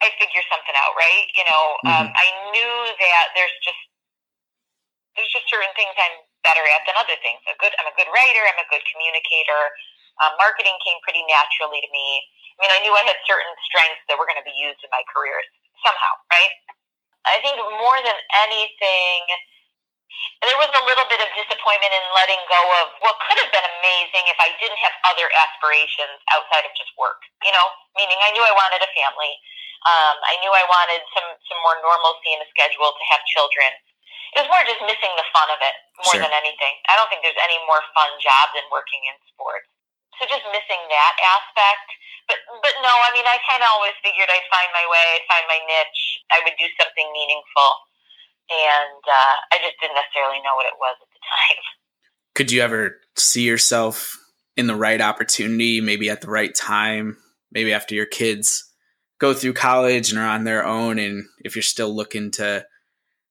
I'd figure something out, right? You know, um, mm-hmm. um, I knew that there's just there's just certain things I'm better at than other things. A good, I'm a good writer. I'm a good communicator. Um, marketing came pretty naturally to me. I mean, I knew I had certain strengths that were going to be used in my career somehow, right? I think more than anything, there was a little bit of disappointment in letting go of what could have been amazing if I didn't have other aspirations outside of just work. You know, meaning I knew I wanted a family. Um, I knew I wanted some some more normalcy in the schedule to have children it was more just missing the fun of it more sure. than anything. I don't think there's any more fun job than working in sports. So just missing that aspect. But but no, I mean I kind of always figured I'd find my way, I'd find my niche, I would do something meaningful, and uh, I just didn't necessarily know what it was at the time. Could you ever see yourself in the right opportunity, maybe at the right time, maybe after your kids go through college and are on their own, and if you're still looking to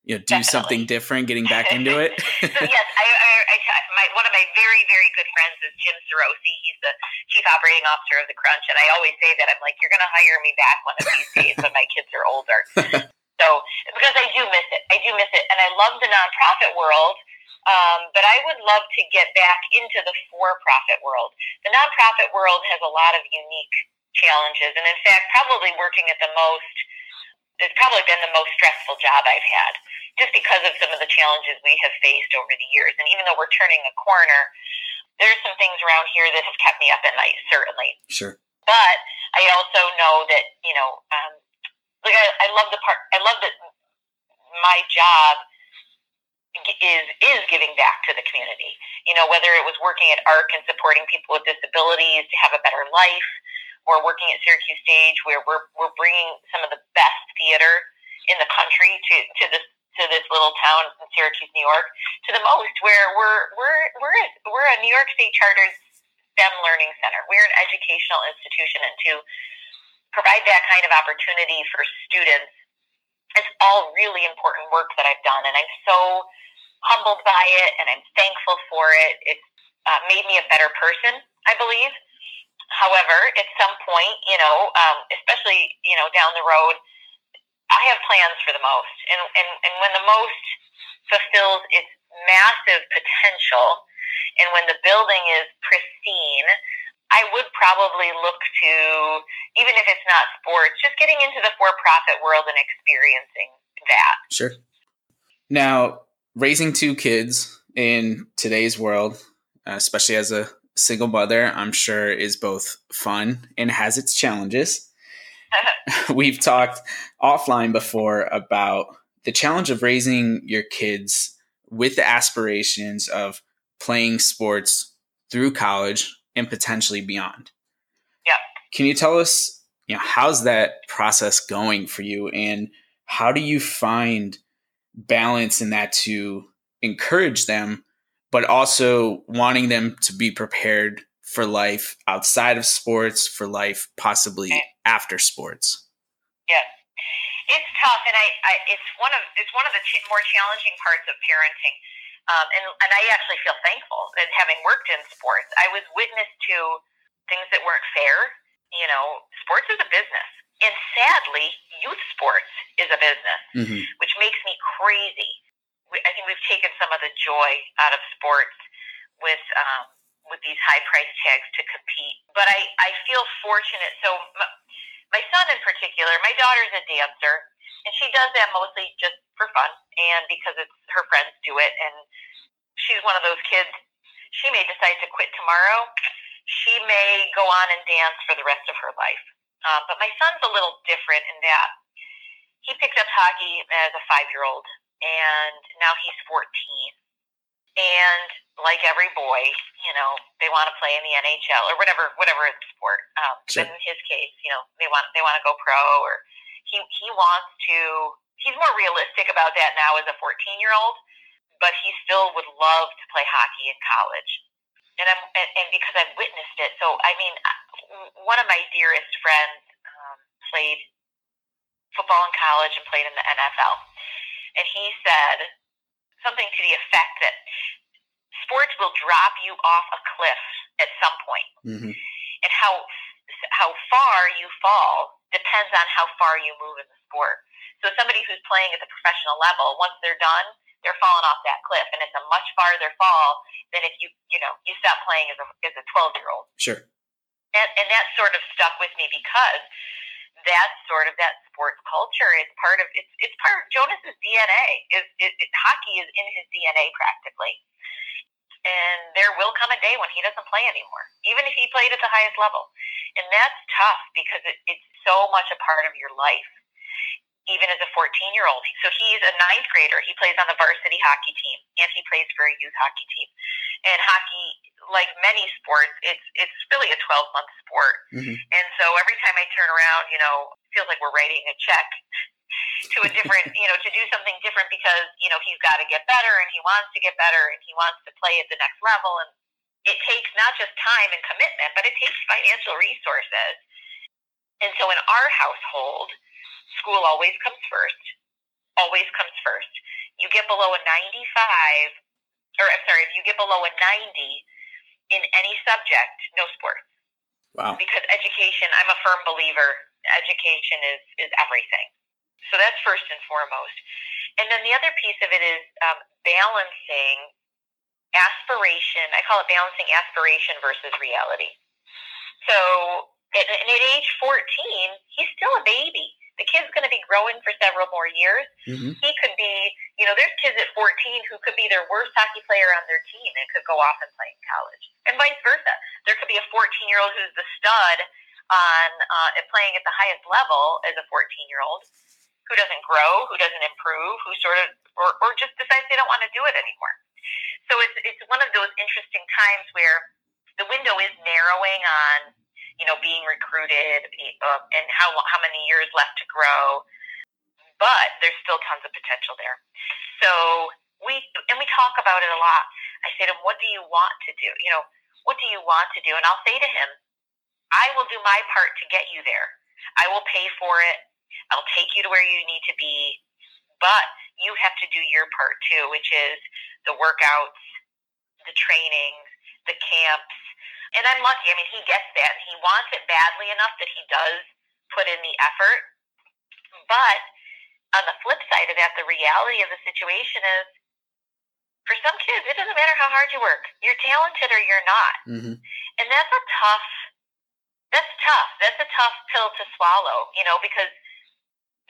you know, do Definitely. something different, getting back into it? <laughs> so yes, I, I, I, my, one of my very, very good friends is Jim Sarosi. He's the chief operating officer of the Crunch, and I always say that I'm like, you're going to hire me back one of these days when my kids are older. <laughs> so because I do miss it, I do miss it, and I love the nonprofit world. Um, but I would love to get back into the for-profit world. The nonprofit world has a lot of unique challenges, and in fact, probably working at the most it's probably been the most stressful job I've had just because of some of the challenges we have faced over the years. And even though we're turning a corner, there's some things around here that have kept me up at night, certainly. Sure. But I also know that, you know, um, like I, I love the part, I love that my job is is giving back to the community. You know, whether it was working at ARC and supporting people with disabilities to have a better life, or working at Syracuse Stage, where we're we're bringing some of the best theater in the country to to this to this little town in Syracuse, New York, to the most where we're we're we're a, we're a New York State chartered STEM learning center. We're an educational institution, and to provide that kind of opportunity for students is all really important work that I've done, and I'm so humbled by it, and I'm thankful for it. It's uh, made me a better person, I believe. However, at some point, you know, um, especially you know down the road, I have plans for the most, and and and when the most fulfills its massive potential, and when the building is pristine, I would probably look to, even if it's not sports, just getting into the for profit world and experiencing that. Sure. Now, raising two kids in today's world, especially as a single mother, I'm sure is both fun and has its challenges. <laughs> We've talked offline before about the challenge of raising your kids with the aspirations of playing sports through college and potentially beyond. Yeah. Can you tell us, you know, how's that process going for you and how do you find balance in that to encourage them but also wanting them to be prepared for life outside of sports, for life possibly after sports? Yeah it's tough, and I, I it's one of it's one of the ch- more challenging parts of parenting. Um, and and I actually feel thankful that having worked in sports, I was witness to things that weren't fair. You know, sports is a business, and sadly, youth sports is a business, mm-hmm. which makes me crazy. I think we've taken some of the joy out of sports with um, with these high price tags to compete. But I I feel fortunate. So my son in particular, my daughter's a dancer, and she does that mostly just for fun and because it's her friends do it. And she's one of those kids. She may decide to quit tomorrow. She may go on and dance for the rest of her life. Um, but my son's a little different in that he picked up hockey as a five year old, and now he's 14. And like every boy, you know, they want to play in the NHL or whatever, whatever sport. Um, sure. But in his case, you know, they want they want to go pro, or he he wants to. He's more realistic about that now as a 14 year old, but he still would love to play hockey in college. And I'm and, and because I've witnessed it. So I mean, uh, one of my dearest friends um, played football in college and played in the NFL, and he said something to the effect that sports will drop you off a cliff at some point. Mm-hmm. And how how far you fall depends on how far you move in the sport. So somebody who's playing at the professional level, once they're done, they're falling off that cliff, and it's a much farther fall than if you you know you stop playing as a as a twelve year old. Sure. And and that sort of stuck with me because that's sort of that sports culture. It's part of it's it's part of Jonas's DNA. Is it, it, hockey is in his DNA practically. And there will come a day when he doesn't play anymore, even if he played at the highest level. And that's tough because it, it's so much a part of your life, even as a 14 year old. So he's a ninth grader. He plays on the varsity hockey team and he plays for a youth hockey team. And hockey, like many sports, it's it's really a 12 month sport. Mm-hmm. And so every time I turn around, you know, it feels like we're writing a check to a different, you know, to do something different because, you know, he's got to get better and he wants to get better and he wants to play at the next level. And it takes not just time and commitment, but it takes financial resources. And so in our household, school always comes first, always comes first. You get below a 95, or I'm sorry, if you get below a 90 in any subject, no sports. Wow. Because education, I'm a firm believer, education is, is everything. So that's first and foremost. And then the other piece of it is um, balancing aspiration. I call it balancing aspiration versus reality. So at, at age 14, he's still a baby. The kid's going to be growing for several more years. Mm-hmm. He could be, you know, there's kids at 14 who could be their worst hockey player on their team and could go off and play in college, and vice versa. There could be a 14 year old who's the stud on uh, playing at the highest level as a 14 year old who doesn't grow, who doesn't improve, who sort of, or, or just decides they don't want to do it anymore. So it's, it's one of those interesting times where the window is narrowing on, you know, being recruited uh, and how, how many years left to grow. But there's still tons of potential there. So we, and we talk about it a lot. I say to him, what do you want to do? You know, what do you want to do? And I'll say to him, I will do my part to get you there. I will pay for it. I'll take you to where you need to be, but you have to do your part too, which is the workouts, the trainings, the camps. And I'm lucky. I mean, he gets that. He wants it badly enough that he does put in the effort. But on the flip side of that, the reality of the situation is For some kids, it doesn't matter how hard you work. You're talented or you're not. Mm-hmm. And that's a tough, that's tough. That's a tough pill to swallow, you know, because,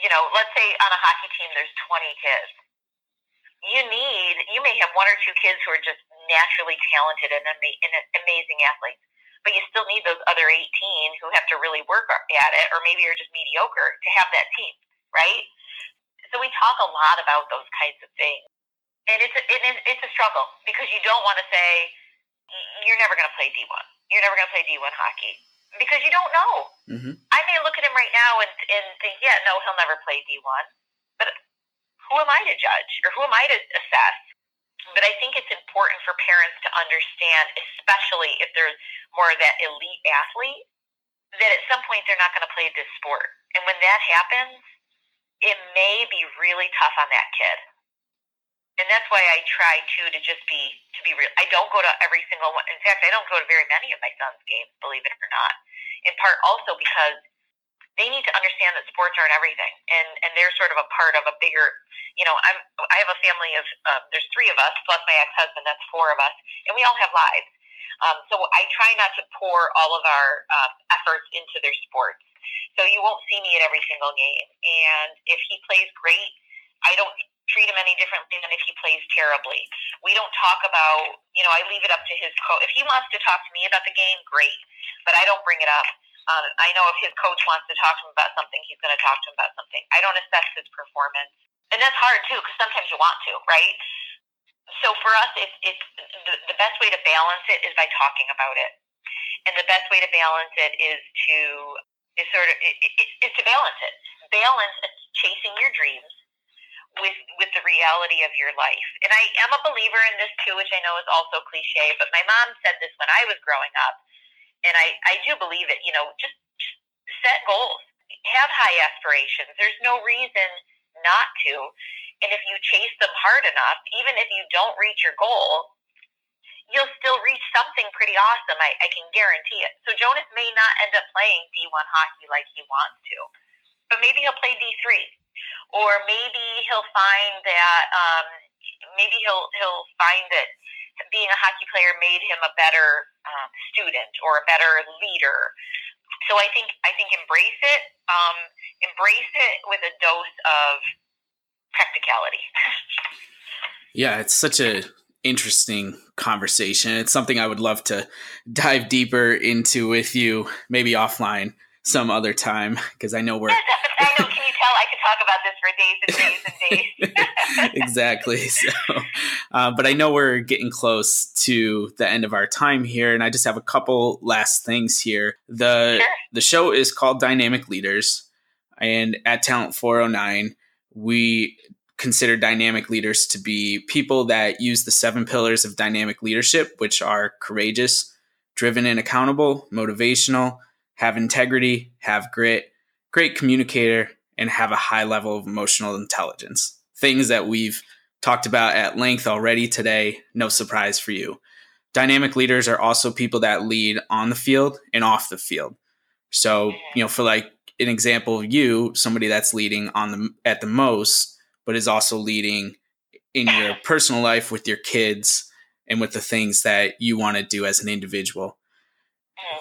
you know, let's say on a hockey team there's 20 kids. You need, you may have one or two kids who are just naturally talented and, ama- and amazing athletes, but you still need those other 18 who have to really work at it or maybe are just mediocre to have that team, right? So we talk a lot about those kinds of things and it's a, it it's a struggle because you don't want to say you're never going to play D1. You're never going to play D1 hockey because you don't know. Mm-hmm. I may look at him right now and, and think, yeah, no, he'll never play D1. But who am I to judge or who am I to assess? But I think it's important for parents to understand, especially if there's more of that elite athlete, that at some point they're not going to play this sport. And when that happens, it may be really tough on that kid and that's why I try too to just be to be real. I don't go to every single one. In fact, I don't go to very many of my son's games, believe it or not. In part also because they need to understand that sports aren't everything, and and they're sort of a part of a bigger. You know, I'm I have a family of um, there's three of us plus my ex husband. That's four of us, and we all have lives. Um, so I try not to pour all of our um, efforts into their sports. So you won't see me at every single game, and if he plays great, I don't treat him any differently than if he plays terribly. We don't talk about, you know, I leave it up to his coach. If he wants to talk to me about the game, great, but I don't bring it up. Um, I know if his coach wants to talk to him about something, he's going to talk to him about something. I don't assess his performance, and that's hard too because sometimes you want to, right? So for us, it's it's the, the best way to balance it is by talking about it, and the best way to balance it is to is sort of it, it, is to balance it, balance chasing your dreams with with the reality of your life. And I am a believer in this too, which I know is also cliche, but my mom said this when I was growing up, and I I do believe it. You know, just, just set goals, have high aspirations. There's no reason not to, and if you chase them hard enough, even if you don't reach your goal. You'll still reach something pretty awesome. I, I can guarantee it. So Jonas may not end up playing D1 hockey like he wants to, but maybe he'll play D3 or maybe he'll find that um, maybe he'll he'll find that being a hockey player made him a better um, student or a better leader. So I think I think embrace it, um, embrace it with a dose of practicality. <laughs> yeah, it's such a interesting conversation. It's something I would love to dive deeper into with you, maybe offline some other time because I know <laughs> we're. I know. Can you tell? I could talk about this for days and days and days. <laughs> <laughs> exactly. So, uh, but I know we're getting close to the end of our time here, and I just have a couple last things here. The sure. the show is called Dynamic Leaders, and at Talent 409, we consider dynamic leaders to be people that use the seven pillars of dynamic leadership, which are courageous, driven and accountable, motivational have integrity, have grit, great communicator, and have a high level of emotional intelligence. Things that we've talked about at length already today, no surprise for you. Dynamic leaders are also people that lead on the field and off the field. So, you know, for like an example of you, somebody that's leading on the at the most, but is also leading in your personal life with your kids and with the things that you want to do as an individual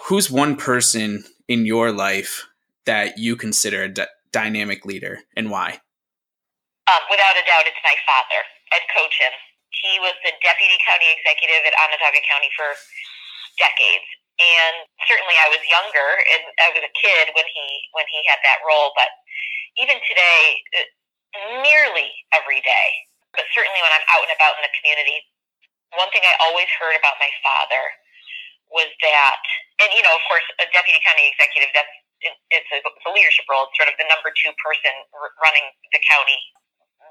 who's one person in your life that you consider a d- dynamic leader and why? Um, without a doubt, it's my father, Ed Kochian. He was the deputy county executive at Onondaga County for decades, and certainly I was younger and I was a kid when he when he had that role. But even today, uh, nearly every day, but certainly when I'm out and about in the community, one thing I always heard about my father was that, and you know, of course, a deputy county executive, that's it's a, it's a leadership role. It's sort of the number two person running the county.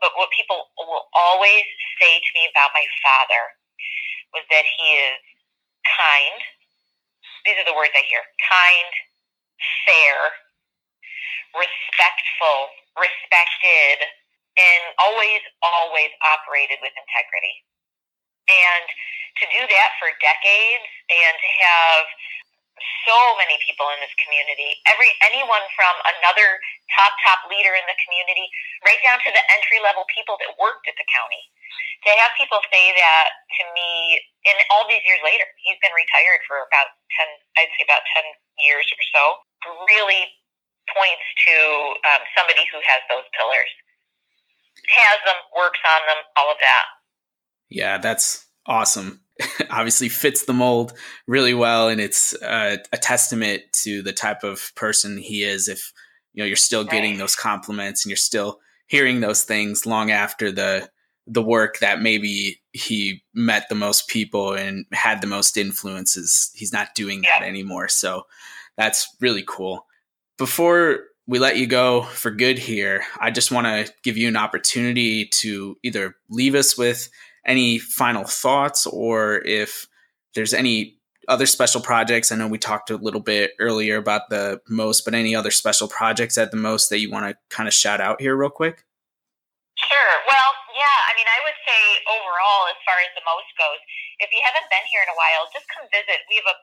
But what people will always say to me about my father was that he is kind. These are the words I hear kind, fair, respectful, respected, and always, always operated with integrity. And to do that for decades and to have so many people in this community, every anyone from another top top leader in the community, right down to the entry level people that worked at the county. to have people say that to me in all these years later, he's been retired for about 10, I'd say about 10 years or so, really points to um, somebody who has those pillars, has them, works on them, all of that. Yeah, that's awesome. <laughs> Obviously fits the mold really well, and it's uh, a testament to the type of person he is. If you know you're still getting right. those compliments and you're still hearing those things long after the the work that maybe he met the most people and had the most influences. He's not doing that anymore. So that's really cool. Before we let you go for good here, I just want to give you an opportunity to either leave us with any final thoughts or if there's any other special projects. I know we talked a little bit earlier about the most, but any other special projects at the most that you want to kind of shout out here real quick? Sure. Well, yeah, I mean, I would say overall, as far as the most goes, if you haven't been here in a while, just come visit. We have a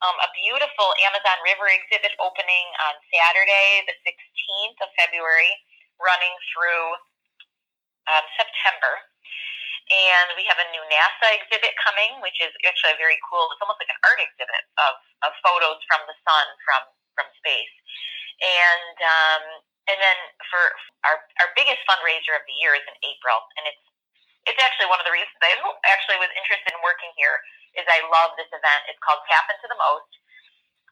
um, a beautiful Amazon River exhibit opening on Saturday, the 16th of February, running through um, September. And we have a new NASA exhibit coming, which is actually a very cool. It's almost like an art exhibit of, of photos from the sun from from space. And um, and then for our, our biggest fundraiser of the year is in April, and it's it's actually one of the reasons I actually was interested in working here is I love this event. It's called Tap Into the Most.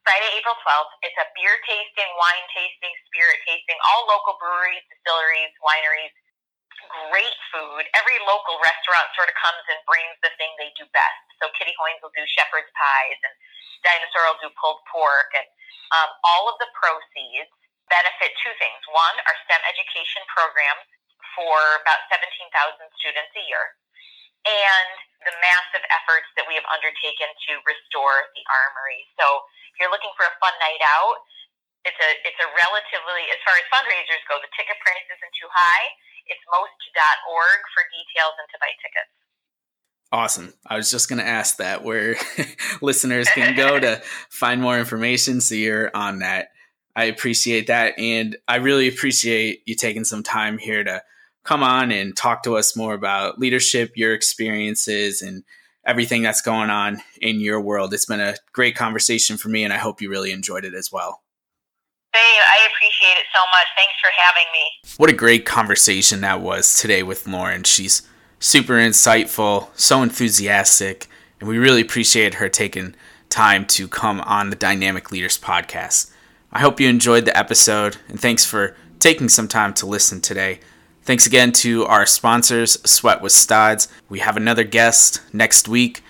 Friday, April 12th. It's a beer tasting, wine tasting, spirit tasting, all local breweries, distilleries, wineries. Great food. Every local restaurant sort of comes and brings the thing they do best. So Kitty Hoynes will do shepherd's pies, and Dinosaur will do pulled pork, and um, all of the proceeds benefit two things. One, our STEM education programs for about 17,000 students a year, and the massive efforts that we have undertaken to restore the armory. So if you're looking for a fun night out, it's a it's a relatively as far as fundraisers go, the ticket price isn't too high. It's most.org for details and to buy tickets. Awesome. I was just going to ask that where <laughs> listeners can go to <laughs> find more information so you're on that. I appreciate that. And I really appreciate you taking some time here to come on and talk to us more about leadership, your experiences, and everything that's going on in your world. It's been a great conversation for me, and I hope you really enjoyed it as well. Hey, I appreciate it so much. Thanks for having me. What a great conversation that was today with Lauren. She's super insightful, so enthusiastic, and we really appreciate her taking time to come on the Dynamic Leaders podcast. I hope you enjoyed the episode, and thanks for taking some time to listen today. Thanks again to our sponsors, Sweat with Stods. We have another guest next week.